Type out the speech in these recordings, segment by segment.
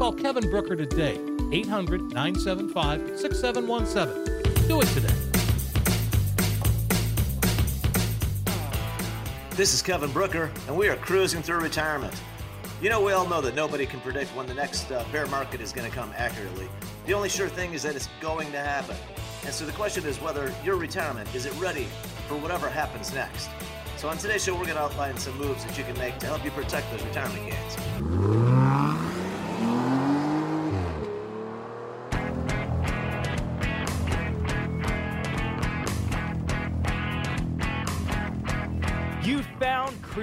Call Kevin Brooker today, 800 975 6717. Do it today. This is Kevin Brooker, and we are cruising through retirement. You know, we all know that nobody can predict when the next uh, bear market is going to come accurately. The only sure thing is that it's going to happen. And so the question is whether your retirement is it ready for whatever happens next. So on today's show, we're going to outline some moves that you can make to help you protect those retirement gains.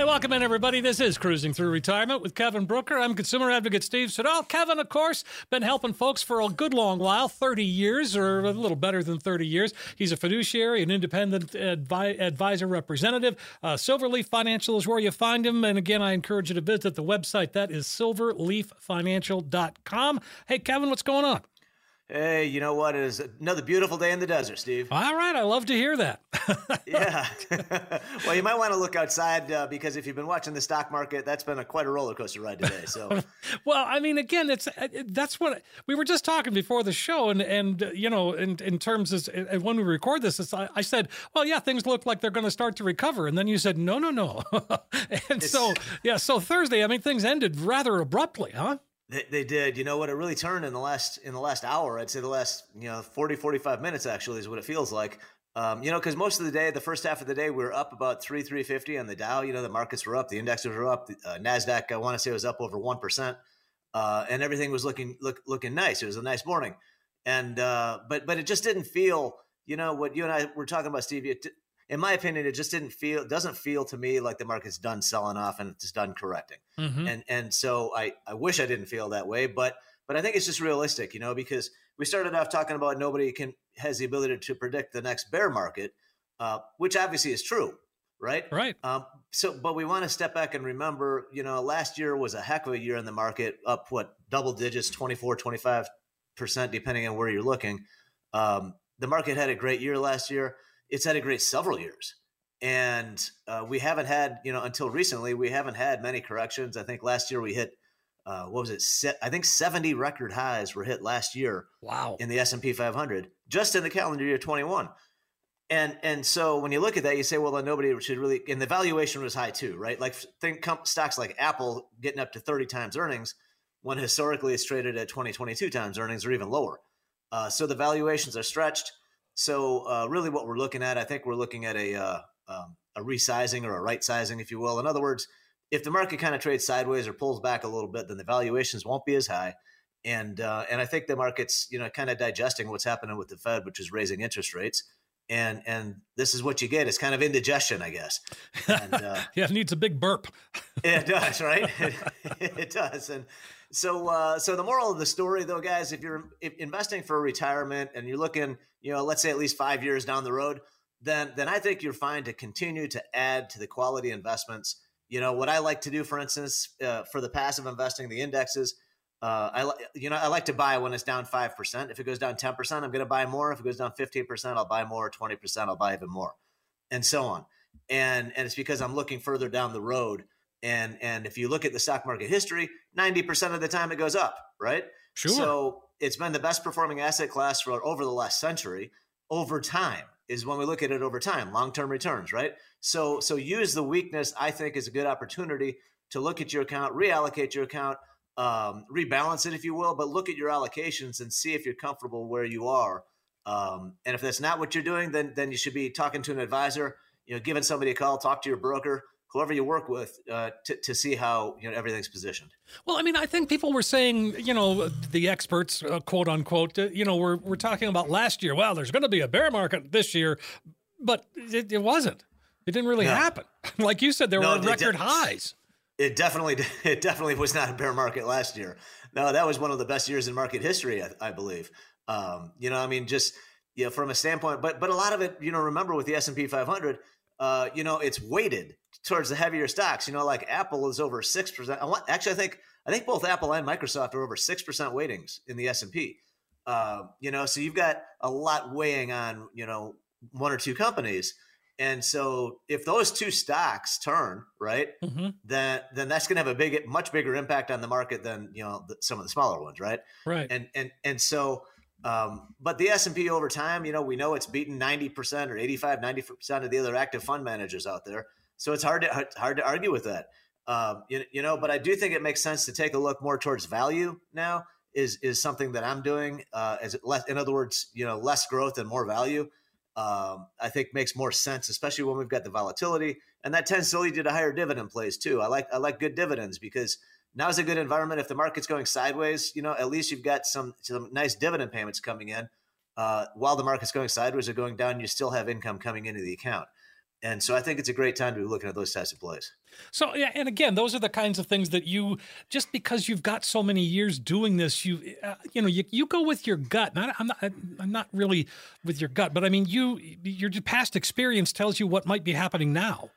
Hey, welcome in, everybody. This is Cruising Through Retirement with Kevin Brooker. I'm consumer advocate Steve Siddall. Kevin, of course, been helping folks for a good long while 30 years, or a little better than 30 years. He's a fiduciary, an independent advi- advisor representative. Uh, Silverleaf Financial is where you find him. And again, I encourage you to visit the website. That is silverleaffinancial.com. Hey, Kevin, what's going on? Hey, you know what? It is another beautiful day in the desert, Steve. All right. I love to hear that. yeah. well, you might want to look outside uh, because if you've been watching the stock market, that's been a quite a roller coaster ride today. So, well, I mean, again, it's uh, that's what we were just talking before the show, and and uh, you know, in in terms of and when we record this, I, I, said, well, yeah, things look like they're going to start to recover, and then you said, no, no, no, and it's, so yeah, so Thursday, I mean, things ended rather abruptly, huh? They, they, did. You know what? It really turned in the last in the last hour. I'd say the last you know 40 45 minutes actually is what it feels like. Um, you know, because most of the day, the first half of the day, we were up about three three fifty on the Dow. You know, the markets were up, the indexes were up. The, uh, Nasdaq, I want to say, was up over one percent, uh, and everything was looking look, looking nice. It was a nice morning, and uh, but but it just didn't feel. You know what you and I were talking about, Stevie. It, in my opinion, it just didn't feel doesn't feel to me like the market's done selling off and it's done correcting. Mm-hmm. And and so I I wish I didn't feel that way, but but I think it's just realistic, you know, because we started off talking about nobody can has the ability to predict the next bear market, uh, which obviously is true, right? Right. Um, so, but we want to step back and remember, you know, last year was a heck of a year in the market, up what double digits, 24, 25 percent, depending on where you're looking. Um, the market had a great year last year it's had a great several years. And uh, we haven't had, you know, until recently, we haven't had many corrections. I think last year we hit, uh, what was it? Se- I think 70 record highs were hit last year. Wow. In the S&P 500, just in the calendar year 21. And and so when you look at that, you say, well, then nobody should really. And the valuation was high too, right? Like think stocks like Apple getting up to 30 times earnings, when historically it's traded at 20, 22 times earnings or even lower. Uh, so the valuations are stretched. So uh, really, what we're looking at, I think we're looking at a uh, um, a resizing or a right sizing, if you will. In other words, if the market kind of trades sideways or pulls back a little bit, then the valuations won't be as high. And uh, and I think the market's you know kind of digesting what's happening with the Fed, which is raising interest rates. And and this is what you get. It's kind of indigestion, I guess. And, uh, yeah, it needs a big burp. it does, right? It, it does. And so, uh, so the moral of the story, though, guys, if you're investing for retirement and you're looking, you know, let's say at least five years down the road, then then I think you're fine to continue to add to the quality investments. You know, what I like to do, for instance, uh, for the passive investing, the indexes, uh, I you know I like to buy when it's down five percent. If it goes down ten percent, I'm going to buy more. If it goes down fifteen percent, I'll buy more. Twenty percent, I'll buy even more, and so on. and and it's because I'm looking further down the road. And and if you look at the stock market history, 90% of the time it goes up, right? Sure. So it's been the best performing asset class for over the last century over time is when we look at it over time, long-term returns, right? So so use the weakness I think is a good opportunity to look at your account, reallocate your account, um, rebalance it if you will, but look at your allocations and see if you're comfortable where you are. Um, and if that's not what you're doing, then then you should be talking to an advisor, you know, giving somebody a call, talk to your broker, whoever you work with uh, to, to see how you know everything's positioned. Well, I mean, I think people were saying, you know, the experts, uh, quote unquote, uh, you know, we're we're talking about last year. Well, there's going to be a bear market this year, but it, it wasn't. It didn't really happen. like you said, there No, were record didn't. highs. It definitely it definitely was not a bear market last year. No, that was one of the best years in market history, I, I believe. Um, you know, I mean, just you know, from a standpoint, but but a lot of it, you know, remember with the S and P 500, uh, you know, it's weighted towards the heavier stocks. You know, like Apple is over six percent. I want actually, I think I think both Apple and Microsoft are over six percent weightings in the S and P. Uh, you know, so you've got a lot weighing on you know one or two companies. And so, if those two stocks turn right, hmm then then that's going to have a big, much bigger impact on the market than you know the, some of the smaller ones, right? Right. And and and so, um, but the S and P over time, you know, we know it's beaten ninety percent or 85, 90 percent of the other active fund managers out there. So it's hard to hard to argue with that. Um, you, you know, but I do think it makes sense to take a look more towards value now. Is is something that I'm doing? Uh, as less, in other words, you know, less growth and more value. Um, I think makes more sense, especially when we've got the volatility, and that tends to lead you to higher dividend plays too. I like I like good dividends because now's a good environment. If the market's going sideways, you know, at least you've got some some nice dividend payments coming in. Uh, while the market's going sideways or going down, you still have income coming into the account. And so I think it's a great time to be looking at those types of plays. So yeah, and again, those are the kinds of things that you just because you've got so many years doing this, you uh, you know, you, you go with your gut. Not, I'm not I'm not really with your gut, but I mean, you your past experience tells you what might be happening now.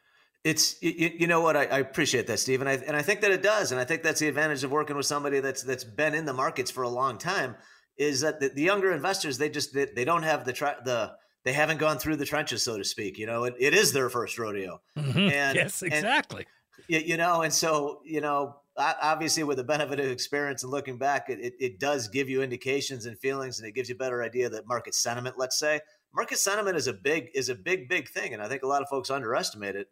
It's you, you know what I, I appreciate that, Steve, and I and I think that it does, and I think that's the advantage of working with somebody that's that's been in the markets for a long time. Is that the, the younger investors they just they, they don't have the tra- the they haven't gone through the trenches, so to speak. You know, it, it is their first rodeo, Mhm. And- yes, exactly. you, you know, and so you know, obviously with the benefit of experience and looking back, it, it, it does give you indications and feelings, and it gives you a better idea that market sentiment. Let's say market sentiment is a big is a big big thing, and I think a lot of folks underestimate it.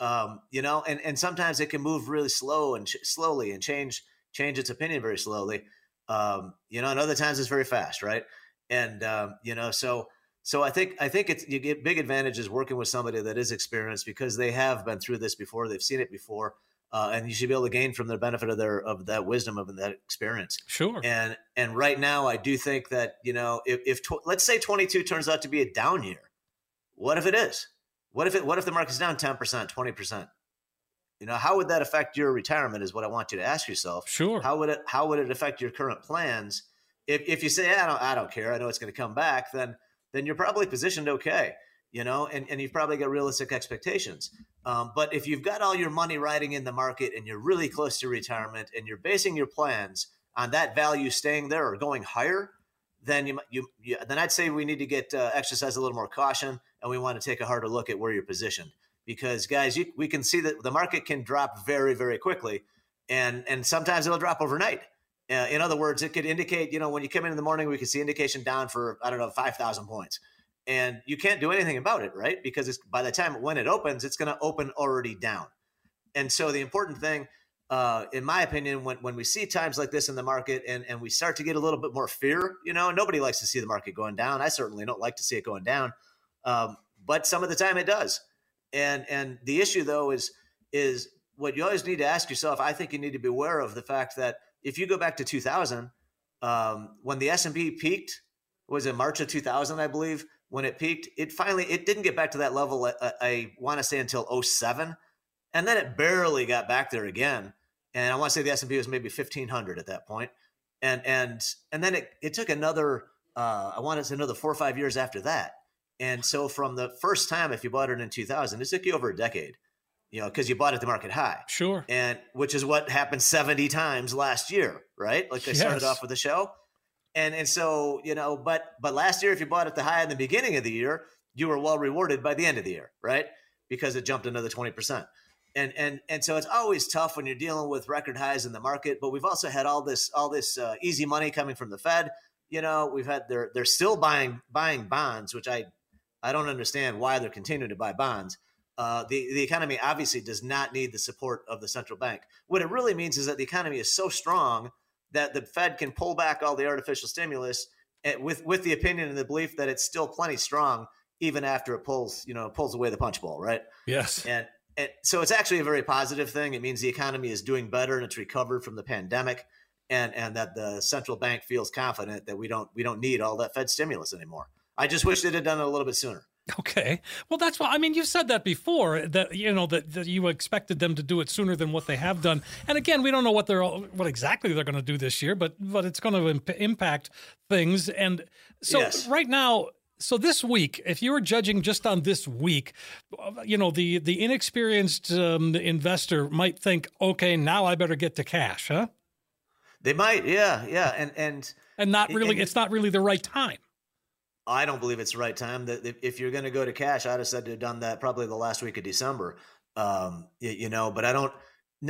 Um, you know, and and sometimes it can move really slow and ch- slowly and change change its opinion very slowly. Um, you know, and other times it's very fast, right? And um, you know, so so I think I think it's you get big advantages working with somebody that is experienced because they have been through this before, they've seen it before, uh, and you should be able to gain from the benefit of their of that wisdom of that experience. Sure. And and right now, I do think that you know if, if tw- let's say 22 turns out to be a down year, what if it is? What if it? What if the market's down 10 percent, 20 percent? You know, how would that affect your retirement? Is what I want you to ask yourself. Sure. How would it? How would it affect your current plans? If if you say I don't I don't care, I know it's going to come back, then then you're probably positioned okay. You know, and, and you've probably got realistic expectations. Um, but if you've got all your money riding in the market and you're really close to retirement and you're basing your plans on that value staying there or going higher, then you you, you then I'd say we need to get uh, exercise a little more caution and we want to take a harder look at where you're positioned because guys, you, we can see that the market can drop very very quickly, and and sometimes it'll drop overnight. Uh, in other words, it could indicate you know when you come in in the morning, we can see indication down for I don't know five thousand points, and you can't do anything about it, right? Because it's, by the time when it opens, it's going to open already down. And so the important thing, uh, in my opinion, when, when we see times like this in the market and, and we start to get a little bit more fear, you know, nobody likes to see the market going down. I certainly don't like to see it going down. Um, but some of the time it does. And and the issue though is is what you always need to ask yourself. I think you need to be aware of the fact that if you go back to 2000, um, when the S and P peaked, was in March of 2000, I believe. When it peaked, it finally it didn't get back to that level. I, I want to say until 07, and then it barely got back there again. And I want to say the S and P was maybe 1500 at that point, and and and then it it took another uh, I want to say another four or five years after that. And so from the first time, if you bought it in 2000, it took you over a decade, you know, because you bought at the market high Sure. and which is what happened 70 times last year, right? Like they started off with the show. And and so, you know, but but last year if you bought at the high in the beginning of the year, you were well rewarded by the end of the year, right? because it jumped another 20%. And, and and so it's always tough when you're dealing with record highs in the market. But we've also had all this all this uh, easy money coming from the Fed. You know, we've had they're they're still buying buying bonds, which I I don't understand why they're continuing to buy bonds. Uh, the the economy obviously does not need the support of the central bank. What it really means is that the economy is so strong that the Fed can pull back all the artificial stimulus eh, with with the opinion and the belief that it's still plenty strong even after it pulls you know pulls away the punch bowl, right? Yes. And and so it's actually a very positive thing. It means the economy is doing better and it's recovered from the pandemic, and and that the central bank feels confident that we don't we don't need all that Fed stimulus anymore. I just wish they'd have done it a little bit sooner. Okay. Well, that's why I mean you've said that before that you know that, that you expected them to do it sooner than what they have done. And again, we don't know what they're what exactly they're going to do this year, but but it's going to imp- impact things. And so yes. right now, so this week, if you were judging just on this week, you know the the inexperienced um, investor might think, okay, now I better get to cash, huh? They might, yeah, yeah, and and and not really, and, it's not really the right time. I don't believe it's the right time. That if you're going to go to cash, I'd have said to have done that probably the last week of December. Um, you, you know, but I don't.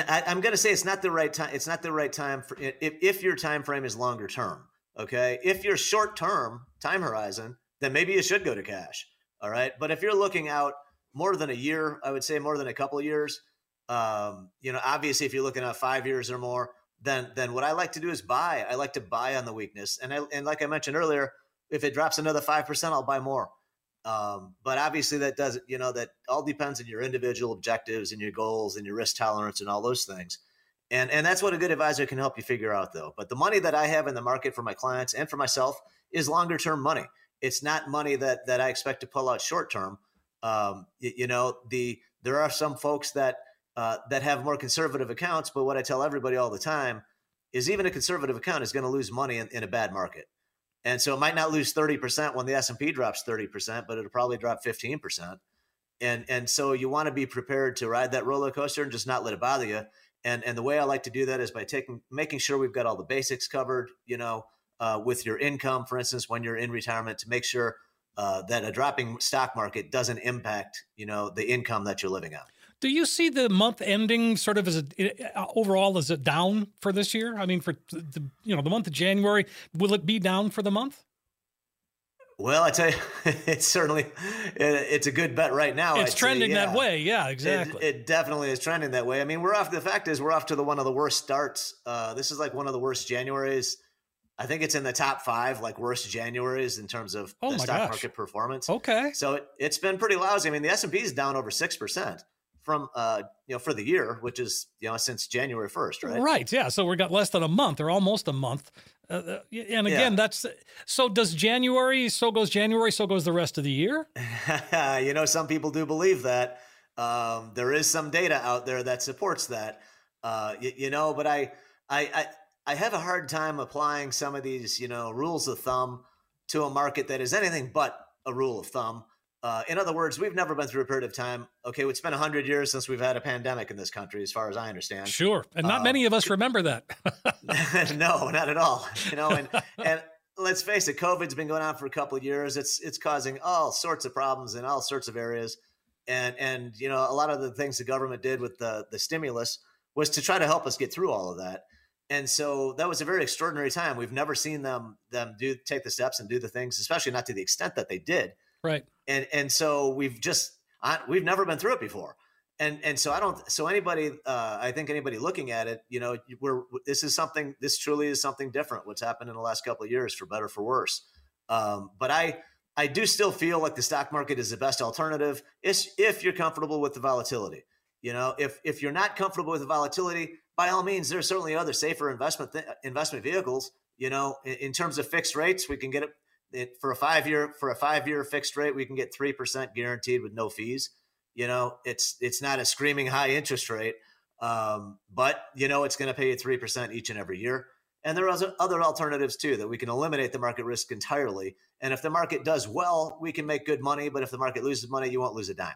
I, am going to say it's not the right time. It's not the right time for if if your time frame is longer term. Okay, if you're short term time horizon, then maybe you should go to cash. All right, but if you're looking out more than a year, I would say more than a couple years. Um, you know, obviously, if you're looking at five years or more, then then what I like to do is buy. I like to buy on the weakness, and I, and like I mentioned earlier if it drops another 5%, I'll buy more. Um, but obviously that doesn't, you know, that all depends on your individual objectives and your goals and your risk tolerance and all those things. And, and that's what a good advisor can help you figure out though. But the money that I have in the market for my clients and for myself is longer term money. It's not money that, that I expect to pull out short term. Um, you, you, know, the, there are some folks that, uh, that have more conservative accounts, but what I tell everybody all the time is even a conservative account is going to lose money in, in a bad market. And so it might not lose 30% when the S&P drops 30%, but it'll probably drop 15%. And and so you want to be prepared to ride that roller coaster and just not let it bother you. And and the way I like to do that is by taking making sure we've got all the basics covered, you know, uh, with your income, for instance, when you're in retirement, to make sure uh, that a dropping stock market doesn't impact, you know, the income that you're living on. Do you see the month ending sort of as a uh, overall as it down for this year? I mean, for the you know the month of January, will it be down for the month? Well, I tell you, it's certainly it's a good bet right now. It's I'd trending say, yeah. that way. Yeah, exactly. It, it, definitely is trending that way. I mean, we're off. The fact is, we're off to the one of the worst starts. Uh, this is like one of the worst Januaries. I think it's in the top five, like worst Januaries in terms of oh the stock gosh. market performance. Okay, so it, has been pretty lousy. I mean, the S and P is down over six percent from uh you know for the year which is you know since january 1st right? Right yeah so we got less than a month or almost a month. Uh, uh and again yeah. that's so does january so goes january so goes the rest of the year? You know some people do believe that um, there is some data out there that supports that. Uh, you, you know but I, I i i have a hard time applying some of these you know rules of thumb to a market that is anything but a rule of thumb uh, in other words, we've never been through a period of time. Okay, it's been 100 years since we've had a pandemic in this country, as far as I understand. Sure. And not uh, many of us remember that. no, not at all. You know, and, and let's face it, COVID's been going on for a couple of years. It's it's causing all sorts of problems in all sorts of areas. And and you know, a lot of the things the government did with the the stimulus was to try to help us get through all of that. And so that was a very extraordinary time. We've never seen them them do take the steps and do the things, especially not to the extent that they did Right. And and so we've just I, we've never been through it before. And and so I don't so anybody uh, I think anybody looking at it, you know, we're this is something this truly is something different what's happened in the last couple of years for better for worse. Um, but I I do still feel like the stock market is the best alternative if, if you're comfortable with the volatility. You know, if if you're not comfortable with the volatility, by all means, there's certainly other safer investment th- investment vehicles. You know, in, in, terms of fixed rates, we can get it it, for a five year for a five year fixed rate, we can get three percent guaranteed with no fees. You know, it's it's not a screaming high interest rate, um, but you know it's going to pay you three percent each and every year. And there are other alternatives too that we can eliminate the market risk entirely. And if the market does well, we can make good money. But if the market loses money, you won't lose a dime.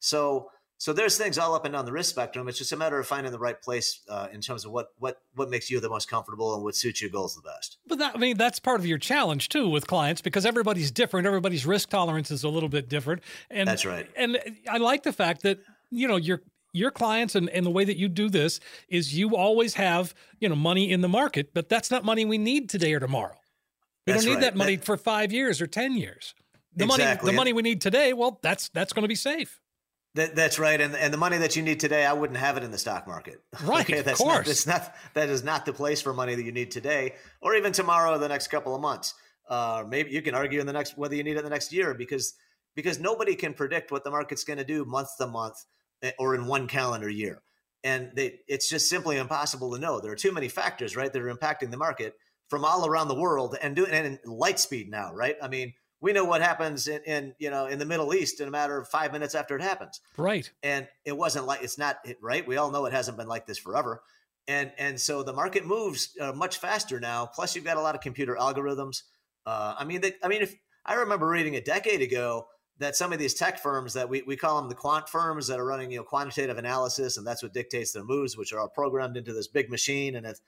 So So there's things all up and down the risk spectrum. It's just a matter of finding the right place uh, in terms of what what what makes you the most comfortable and what suits your goals the best. But that, I mean, that's part of your challenge too with clients because everybody's different. Everybody's risk tolerance is a little bit different. And that's right. And I like the fact that you know your your clients and, and the way that you do this is you always have you know money in the market, but that's not money we need today or tomorrow. We that's don't need right. that money that, for five years or ten years. The exactly. money the money we need today, well, that's that's going to be safe. That, that's right, and and the money that you need today, I wouldn't have it in the stock market. Right, okay, that's of course. Not, that's not that is not the place for money that you need today, or even tomorrow, or the next couple of months. Uh, maybe you can argue in the next whether you need it in the next year because because nobody can predict what the market's going to do month to month eh, or in one calendar year, and they, it's just simply impossible to know. There are too many factors, right, that are impacting the market from all around the world and doing and in light speed now, right? I mean we know what happens in, in, you know in the Middle East in a matter of five minutes after it happens. Right. And it wasn't like it's not right. We all know it hasn't been like this forever. And and so the market moves uh, much faster now. Plus, you've got a lot of computer algorithms. Uh, I mean, they, I mean, if I remember reading a decade ago that some of these tech firms that we, we call them the quant firms that are running you know quantitative analysis and that's what dictates their moves, which are all programmed into this big machine and if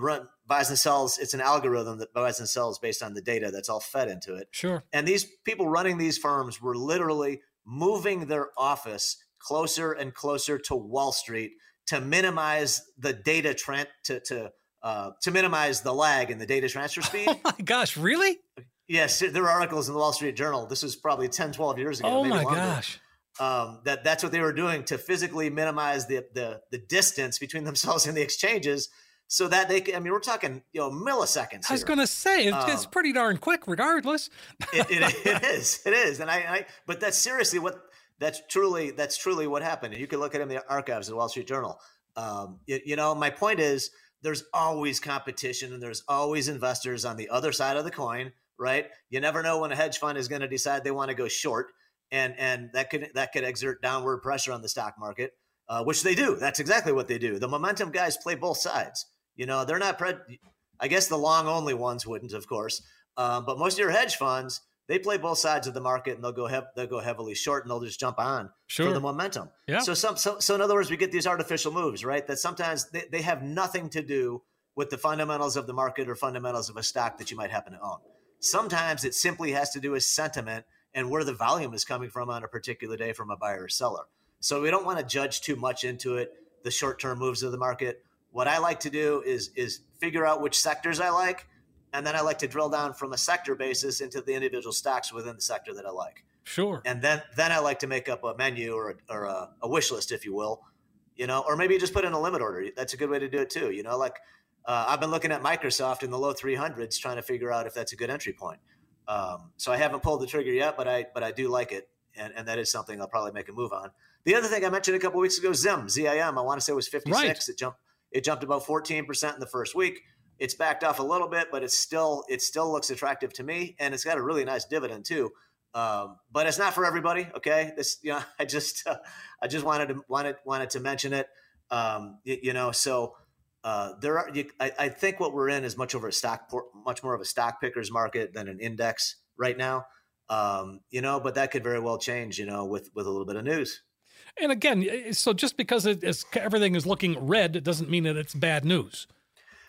run buys and sells. It's an algorithm that buys and sells based on the data that's all fed into it. Sure. And these people running these firms were literally moving their office closer and closer to Wall Street to minimize the data trend to to uh, to minimize the lag in the data transfer speed. Oh my gosh, really? Yes, there are articles in the Wall Street Journal. This is probably 10, 12 years ago. Oh my longer. gosh. Um, that that's what they were doing to physically minimize the, the the distance between themselves and the exchanges so that they I mean, we're talking, you know, milliseconds. I was going to say, it's, um, it's, pretty darn quick, regardless. it, it, it is, it is, and I, I, but that's seriously what that's truly that's truly what happened. And you can look at it in the archives of the Wall Street Journal. Um, you, you know, my point is, there's always competition, and there's always investors on the other side of the coin, right? You never know when a hedge fund is going to decide they want to go short, and and that could that could exert downward pressure on the stock market. Uh, which they do. That's exactly what they do. The momentum guys play both sides. You know, they're not. Pre- I guess the long only ones wouldn't, of course. Um, but most of your hedge funds, they play both sides of the market, and they'll go hev- they'll go heavily short, and they'll just jump on sure. for the momentum. Yeah. So some so, so in other words, we get these artificial moves, right? That sometimes they, they have nothing to do with the fundamentals of the market or fundamentals of a stock that you might happen to own. Sometimes it simply has to do with sentiment and where the volume is coming from on a particular day from a buyer or seller. So we don't want to judge too much into it, the short term moves of the market. What I like to do is is figure out which sectors I like, and then I like to drill down from a sector basis into the individual stocks within the sector that I like. Sure. And then then I like to make up a menu or a, or a, a wish list, if you will, you know, or maybe just put in a limit order. That's a good way to do it too. You know, like uh, I've been looking at Microsoft in the low 300s, trying to figure out if that's a good entry point. Um, so I haven't pulled the trigger yet, but I but I do like it, and, and that is something I'll probably make a move on. The other thing I mentioned a couple weeks ago, Zim, ZIM, I want to say it was 56. Right. It jumped it jumped about 14% in the first week. It's backed off a little bit, but it's still it still looks attractive to me, and it's got a really nice dividend too. Um, but it's not for everybody. Okay, this you know I just uh, I just wanted to wanted wanted to mention it. Um, you, you know, so uh, there are. You, I, I, think what we're in is much over a stock, much more of a stock pickers market than an index right now. Um, you know, but that could very well change. You know, with with a little bit of news. And again, so just because it is, everything is looking red, it doesn't mean that it's bad news.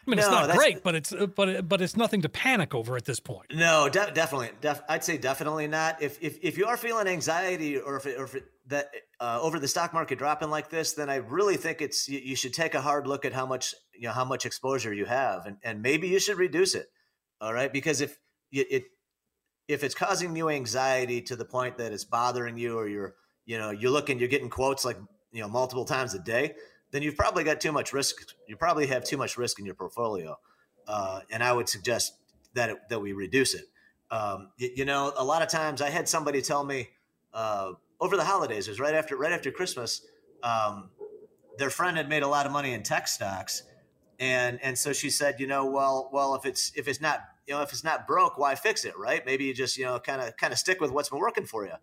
I mean, no, it's not great, but it's but but it's nothing to panic over at this point. No, de- definitely, def- I'd say definitely not. If if if you are feeling anxiety or if it, or if it, that uh, over the stock market dropping like this, then I really think it's you, you, should take a hard look at how much you know how much exposure you have, and and maybe you should reduce it. All right, because if it if it's causing you anxiety to the point that it's bothering you or you're you know you're looking you're getting quotes like you know multiple times a day then you've probably got too much risk you probably have too much risk in your portfolio uh, and i would suggest that it, that we reduce it. Um, you, you, know a lot of times i had somebody tell me uh, over the holidays it was right after right after christmas um, their friend had made a lot of money in tech stocks and and so she said you know well well if it's if it's not you know if it's not broke why fix it right? Maybe you just you know kind of kind of stick with what's been working for you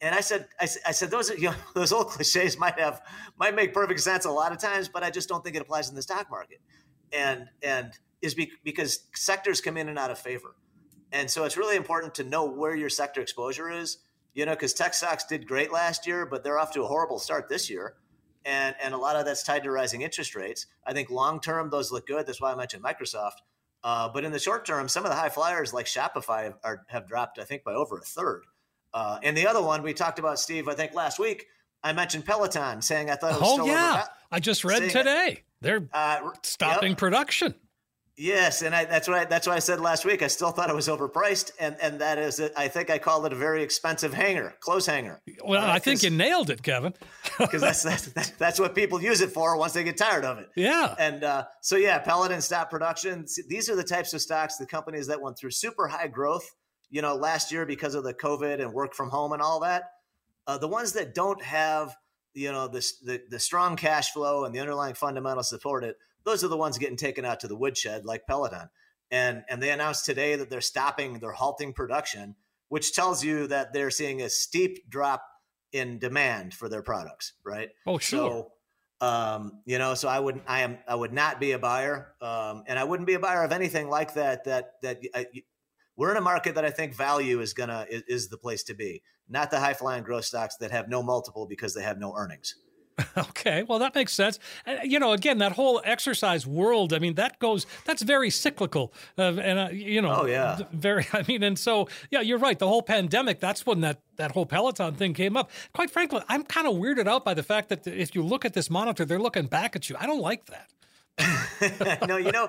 and I said, I, I, said those you know those old cliches might have might make perfect sense a lot of times, but I just don't think it applies in the stock market. And and is be, because sectors come in and out of favor, and so it's really important to know where your sector exposure is you know, because tech stocks did great last year, but they're off to a horrible start this year. And, and a lot of that's tied to rising interest rates. I think long term, those look good. That's why I mentioned Microsoft. Uh, but in the short term, some of the high flyers like Shopify are, have dropped, I think, by over a third. Uh, and the other one we talked about, Steve, I think last week, I mentioned Peloton saying I thought it was oh, still yeah. Over- I just read today. They're uh, stopping yep. production. Yes, and I, that's why that's why I said last week I still thought it was overpriced, and and that is it. I think I called it a very expensive hanger, clothes hanger. Well, right? I think you nailed it, Kevin. Because that's, that's that's what people use it for once they get tired of it. Yeah. And uh, so yeah, Peloton stopped production. These are the types of stocks, the companies that went through super high growth, you know, last year because of the COVID and work from home and all that. Uh, the ones that don't have you know the, the the strong cash flow and the underlying fundamentals support it those are the ones getting taken out to the woodshed like Peloton. And and they announced today that they're stopping, they're halting production, which tells you that they're seeing a steep drop in demand for their products, right? Oh, sure. So, um, you know, so I wouldn't, I am, I would not be a buyer, um, and I wouldn't be a buyer of anything like that. That that I, we're in a market that I think value is gonna is, is the place to be, not the high flying growth stocks that have no multiple because they have no earnings. Okay, well that makes sense. Uh, you know, again, that whole exercise world. I mean, that goes. That's very cyclical, uh, and uh, you know, oh yeah, very. I mean, and so yeah, you're right. The whole pandemic. That's when that that whole Peloton thing came up. Quite frankly, I'm kind of weirded out by the fact that if you look at this monitor, they're looking back at you. I don't like that. no, you know.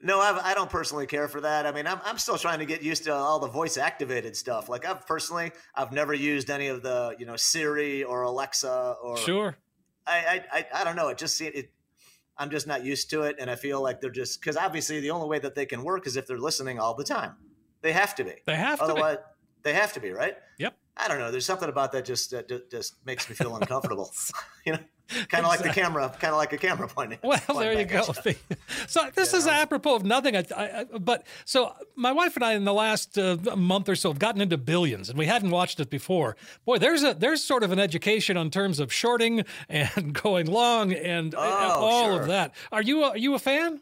No, I've, I do not personally care for that. I mean, I'm, I'm still trying to get used to all the voice activated stuff. Like I've personally, I've never used any of the, you know, Siri or Alexa or sure I, I, I don't know. It just it, it, I'm just not used to it, and I feel like they're just because obviously the only way that they can work is if they're listening all the time. They have to be. They have Otherwise, to. Be. They have to be, right? Yep. I don't know. There's something about that just that just makes me feel uncomfortable. you know, kind of exactly. like the camera, kind of like a camera pointing. Well, there you go. So this is apropos of nothing. I, I, but so my wife and I, in the last uh, month or so, have gotten into billions, and we hadn't watched it before. Boy, there's a there's sort of an education on terms of shorting and going long and oh, all sure. of that. Are you a, are you a fan?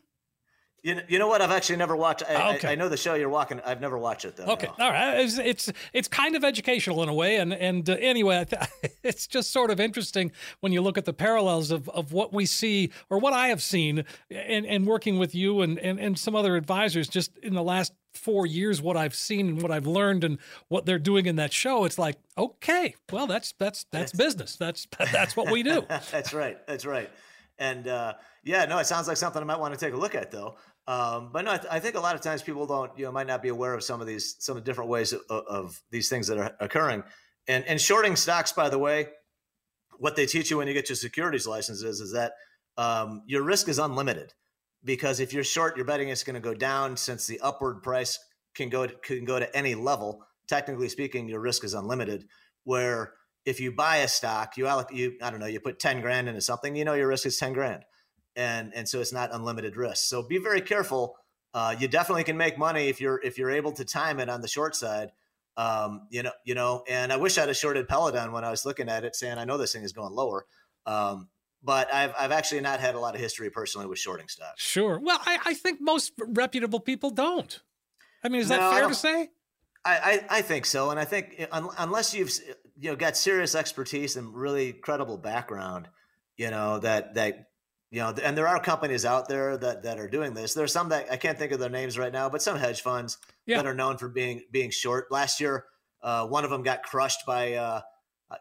You know, you know what? I've actually never watched. I, okay. I, I, know the show you're walking. I've never watched it though. Okay, no. all right. It's, it's, it's kind of educational in a way, and and uh, anyway, it's just sort of interesting when you look at the parallels of, of what we see or what I have seen, and and working with you and, and and some other advisors just in the last four years, what I've seen and what I've learned and what they're doing in that show. It's like, okay, well, that's that's that's business. That's that's what we do. that's right. That's right. And uh, yeah, no, it sounds like something I might want to take a look at though. Um, but no, I, th- I, think a lot of times people don't, you know, might not be aware of some of these, some of the different ways of, of, these things that are occurring. And and shorting stocks, by the way, what they teach you when you get your securities licenses is that um, your risk is unlimited because if you're short, you're betting it's going to go down since the upward price can go to, can go to any level. Technically speaking, your risk is unlimited. Where if you buy a stock, you you I don't know, you put ten grand into something, you know your risk is ten grand and and so it's not unlimited risk. So be very careful. Uh, you definitely can make money if you're if you're able to time it on the short side. Um, you know, you know, and I wish I'd have shorted Peloton when I was looking at it, saying I know this thing is going lower. Um, but I've I've actually not had a lot of history personally with shorting stocks. Sure. Well, I, I think most reputable people don't. I mean, is that no, fair to say? I, I, I think so, and I think unless you've you know got serious expertise and really credible background, you know that that you know, and there are companies out there that that are doing this. There's some that I can't think of their names right now, but some hedge funds yeah. that are known for being being short. Last year, uh, one of them got crushed by uh,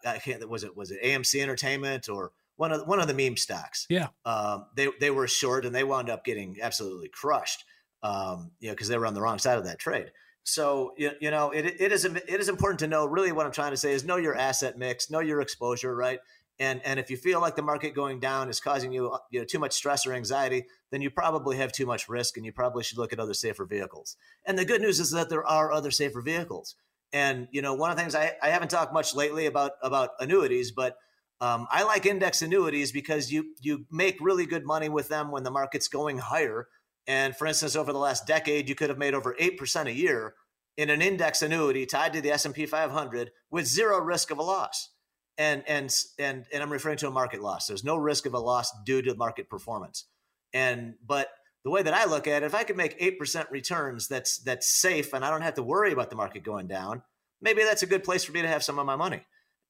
I can't was it was it AMC Entertainment or one of one of the meme stocks. Yeah, um, they they were short and they wound up getting absolutely crushed. Um, you know, because they were on the wrong side of that trade. So you, you know it, it is it is important to know really what I'm trying to say is know your asset mix, know your exposure, right? and and if you feel like the market going down is causing you uh, you know too much stress or anxiety then you probably have too much risk and you probably should look at other safer vehicles and the good news is that there are other safer vehicles and you know one of the things i, I haven't talked much lately about about annuities but um, i like index annuities because you you make really good money with them when the market's going higher and for instance over the last decade you could have made over 8% a year in an index annuity tied to the s&p 500 with zero risk of a loss and and and and I'm referring to a market loss. There's no risk of a loss due to market performance. And but the way that I look at it, if I could make eight percent returns, that's that's safe, and I don't have to worry about the market going down. maybe that's a good place for me to have some of my money.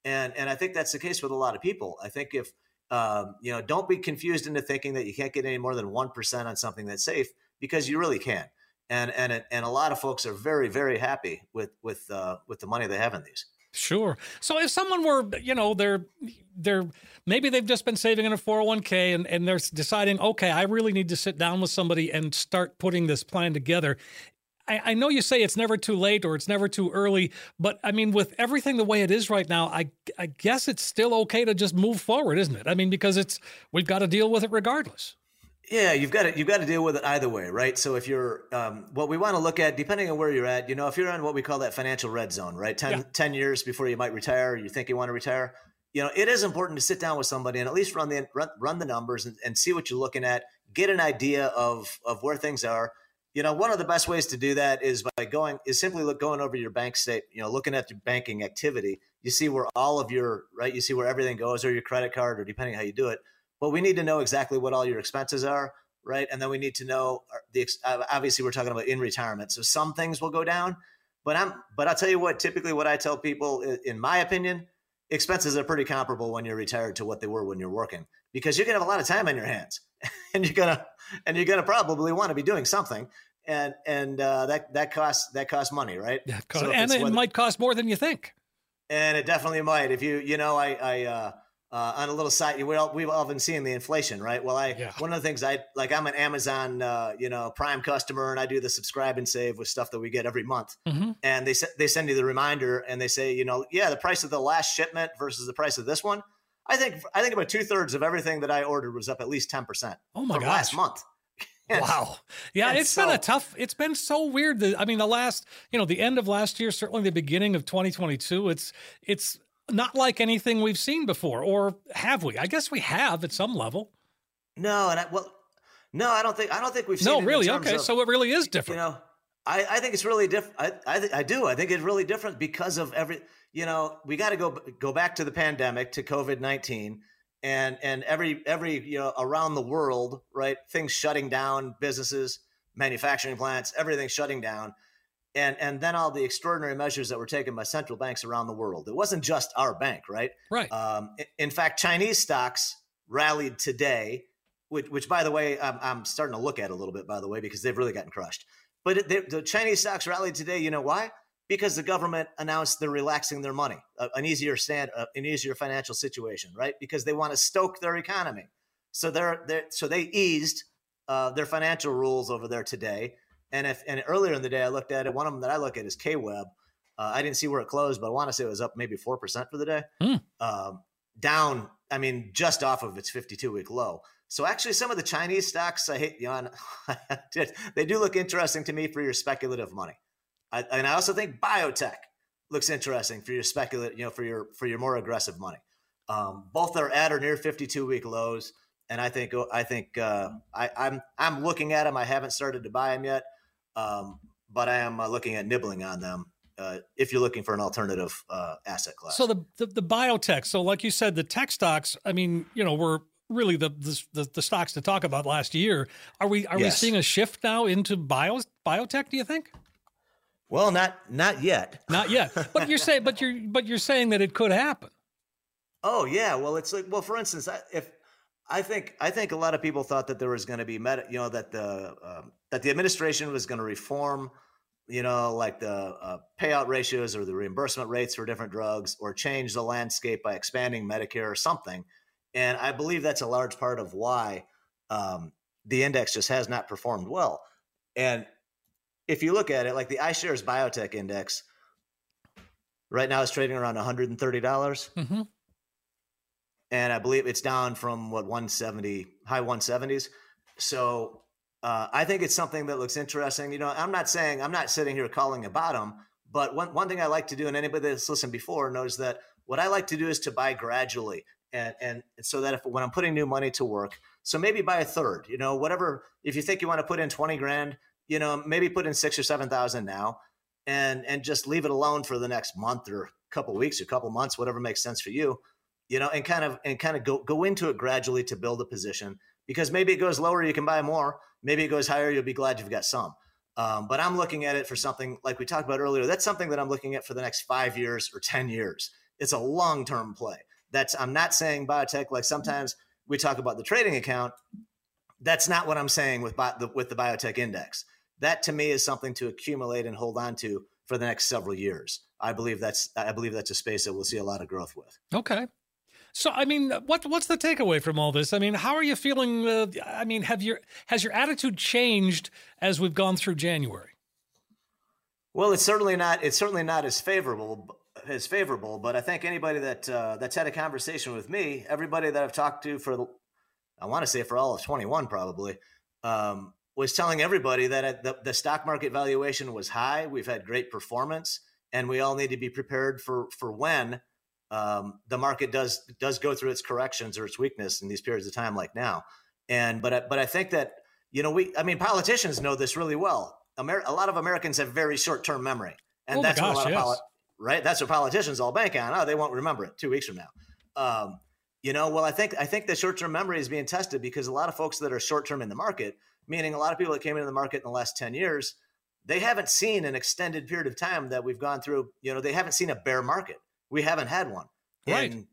And and I think that's the case with a lot of people. I think if um, you know, don't be confused into thinking that you can't get any more than one percent on something that's safe because you really can. And and and a lot of folks are very very happy with with uh, with the money they have in these. Sure. So if someone were, you know, they're they're maybe they've just been saving in a 401k and, and they're deciding, okay, I really need to sit down with somebody and start putting this plan together. I, I know you say it's never too late or it's never too early, but I mean, with everything the way it is right now, I I guess it's still okay to just move forward, isn't it? I mean, because it's we've got to deal with it regardless. Yeah, you've got to you've got to deal with it either way, right? So if you're um, what we want to look at, depending on where you're at, you know, if you're on what we call that financial red zone, right? 10, yeah. 10 years before you might retire, you think you want to retire, you know, it is important to sit down with somebody and at least run the run, run the numbers and, and see what you're looking at, get an idea of of where things are. You know, one of the best ways to do that is by going is simply look going over your bank state, you know, looking at your banking activity. You see where all of your right, you see where everything goes, or your credit card, or depending how you do it but we need to know exactly what all your expenses are, right? And then we need to know uh, the uh, obviously we're talking about in retirement, so some things will go down. But I'm but I'll tell you what. Typically, what I tell people, in my opinion, expenses are pretty comparable when you're retired to what they were when you're working because you're gonna have a lot of time on your hands, and you're gonna and you're gonna probably want to be doing something and and uh, that that costs that costs money, right? Yeah, so and it might cost more than you think. And it definitely might. If you you know, I I uh, uh, on a little side, we all, we've all been seeing the inflation, right? Well, I yeah. one of the things I like, I'm an Amazon, uh, you know, Prime customer, and I do the subscribe and save with stuff that we get every month. Mm-hmm. And they they send you the reminder, and they say, you know, yeah, the price of the last shipment versus the price of this one. I think I think about two thirds of everything that I ordered was up at least ten percent. Oh my gosh. last month. Wow. Yeah, it's so, been a tough. It's been so weird. That, I mean, the last, you know, the end of last year, certainly the beginning of 2022. It's it's not like anything we've seen before, or have we? I guess we have at some level. No, and I, well, no, I don't think I don't think we've seen. No, really. Okay, of, so it really is different. You know, I, I think it's really different. I I, th- I do. I think it's really different because of every. You know, we got to go go back to the pandemic to COVID nineteen, and and every every you know around the world, right? Things shutting down, businesses, manufacturing plants, everything shutting down and and then all the extraordinary measures that were taken by central banks around the world. It wasn't just our bank, right? Right. Um, in fact, Chinese stocks rallied today, which, which by the way, I'm, I'm, starting to look at a little bit, by the way, because they've really gotten crushed. But it, the Chinese stocks rallied today. You know why? Because the government announced they're relaxing their money, uh, an easier stand, uh, an easier financial situation, right? Because they want to stoke their economy. So they're, they're so they eased uh, their financial rules over there today and if and earlier in the day, I looked at it. One of them that I look at is KWEB. Uh, I didn't see where it closed, but I want to say it was up maybe four percent for the day. Mm. Um, down, I mean, just off of its 52 week low. So actually, some of the Chinese stocks I hate, you know, they do look interesting to me for your speculative money. I, and I also think biotech looks interesting for your speculative, you know, for your for your more aggressive money. Um, both are at or near 52 week lows, and I think I think uh, I, I'm I'm looking at them. I haven't started to buy them yet. Um, but I am uh, looking at nibbling on them uh, if you're looking for an alternative uh, asset class. So the, the, the biotech. So like you said, the tech stocks. I mean, you know, were really the, the the, stocks to talk about last year. Are we are yes. we seeing a shift now into bio biotech? Do you think? Well, not not yet. Not yet. But you're saying, but you're but you're saying that it could happen. Oh yeah. Well, it's like well, for instance, if I think I think a lot of people thought that there was going to be meta, you know, that the um, that the administration was going to reform, you know, like the uh, payout ratios or the reimbursement rates for different drugs, or change the landscape by expanding Medicare or something. And I believe that's a large part of why um, the index just has not performed well. And if you look at it, like the iShares Biotech Index, right now is trading around one hundred and thirty dollars. Mm-hmm and I believe it's down from what 170 high 170s. So uh, I think it's something that looks interesting. You know, I'm not saying I'm not sitting here calling a bottom, but one one thing I like to do, and anybody that's listened before knows that what I like to do is to buy gradually, and and so that if when I'm putting new money to work, so maybe buy a third. You know, whatever. If you think you want to put in 20 grand, you know, maybe put in six or seven thousand now, and and just leave it alone for the next month or couple weeks or couple months, whatever makes sense for you you know, and kind of and kind of go go into it gradually to build a position because maybe it goes lower, you can buy more. Maybe it goes higher, you'll be glad you've got some. Um, but I'm looking at it for something like we talked about earlier. That's something that I'm looking at for the next five years or 10 years. It's a long term play. That's I'm not saying biotech like sometimes we talk about the trading account. That's not what I'm saying with bi- the, with the biotech index. That to me is something to accumulate and hold on to for the next several years. I believe that's I believe that's a space that we'll see a lot of growth with. Okay. So, I mean, what what's the takeaway from all this? I mean, how are you feeling? Uh, I mean, have your has your attitude changed as we've gone through January? Well, it's certainly not. It's certainly not as favorable as favorable. But I think anybody that uh, that's had a conversation with me, everybody that I've talked to for, I want to say for all of twenty one, probably, um, was telling everybody that the, the stock market valuation was high. We've had great performance, and we all need to be prepared for for when um, the market does does go through its corrections or its weakness in these periods of time, like now. And but I, but I think that you know we I mean politicians know this really well. Amer- a lot of Americans have very short term memory, and oh that's gosh, what a lot yes. of poli- right. That's what politicians all bank on. Oh, they won't remember it two weeks from now. Um, you know, well, I think I think the short term memory is being tested because a lot of folks that are short term in the market, meaning a lot of people that came into the market in the last ten years, they haven't seen an extended period of time that we've gone through. You know, they haven't seen a bear market. We haven't had one Right. in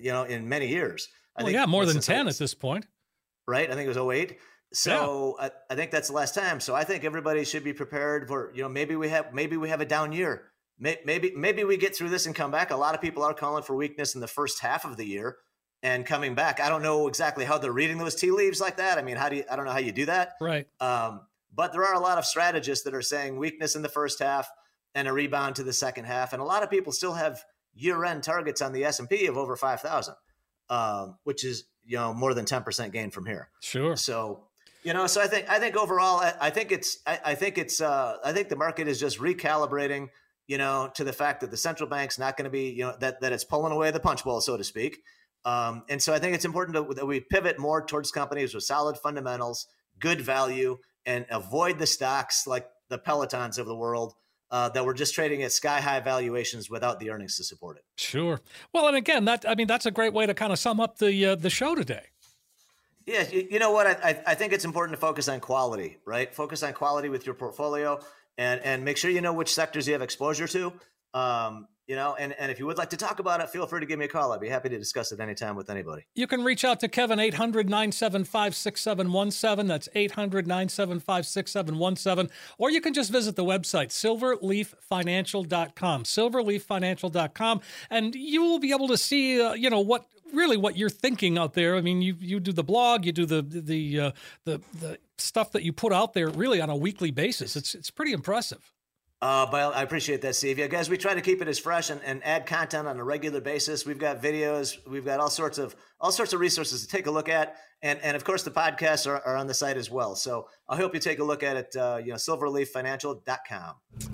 you know in many years. I Well, think yeah, more than ten I- at this point. right? I think it was 08. So I, I think that's the last time. So I think everybody should be prepared for, you know, maybe we have maybe we have a down year. May- Maybe maybe we get through this and come back. A lot of people are calling for weakness in the first half of the year and coming back. I don't know exactly how they're reading those tea leaves like that. I mean, how do you I don't know how you do that. Right. Um, but there are a lot of strategists that are saying weakness in the first half and a rebound to the second half. And a lot of people still have year-end targets on the S&P of over 5,000, um, which is, you know, more than 10% gain from here. Sure. So, you know, so I think I think overall, I, I think it's I, I think it's uh, I think the market is just recalibrating, you know, to the fact that the central bank's not going to be, you know, that that it's pulling away the punch bowl, so to speak. Um, and so I think it's important to, that we pivot more towards companies with solid fundamentals, good value, and avoid the stocks like the Pelotons of the world uh, that were just trading at sky high valuations without the earnings to support it. Sure. Well, and again, that I mean, that's a great way to kind of sum up the uh, the show today. Yeah, you, you know what? I, I I think it's important to focus on quality, right? Focus on quality with your portfolio, and and make sure you know which sectors you have exposure to. Um, you know, and and if you would like to talk about it, feel free to give me a call. I'd be happy to discuss it anytime with anybody. You can reach out to Kevin 800 975 6717. That's 800 975 6717. Or you can just visit the website, silverleaffinancial.com. Silverleaffinancial.com. And you will be able to see, uh, you know, what really what you're thinking out there. I mean, you you do the blog, you do the the uh, the the stuff that you put out there really on a weekly basis. It's it's pretty impressive. Uh, but I appreciate that, Steve. Yeah, guys, we try to keep it as fresh and, and add content on a regular basis. We've got videos, we've got all sorts of all sorts of resources to take a look at, and and of course the podcasts are, are on the site as well. So I hope you take a look at it. Uh, you know, silverleaffinancial.com.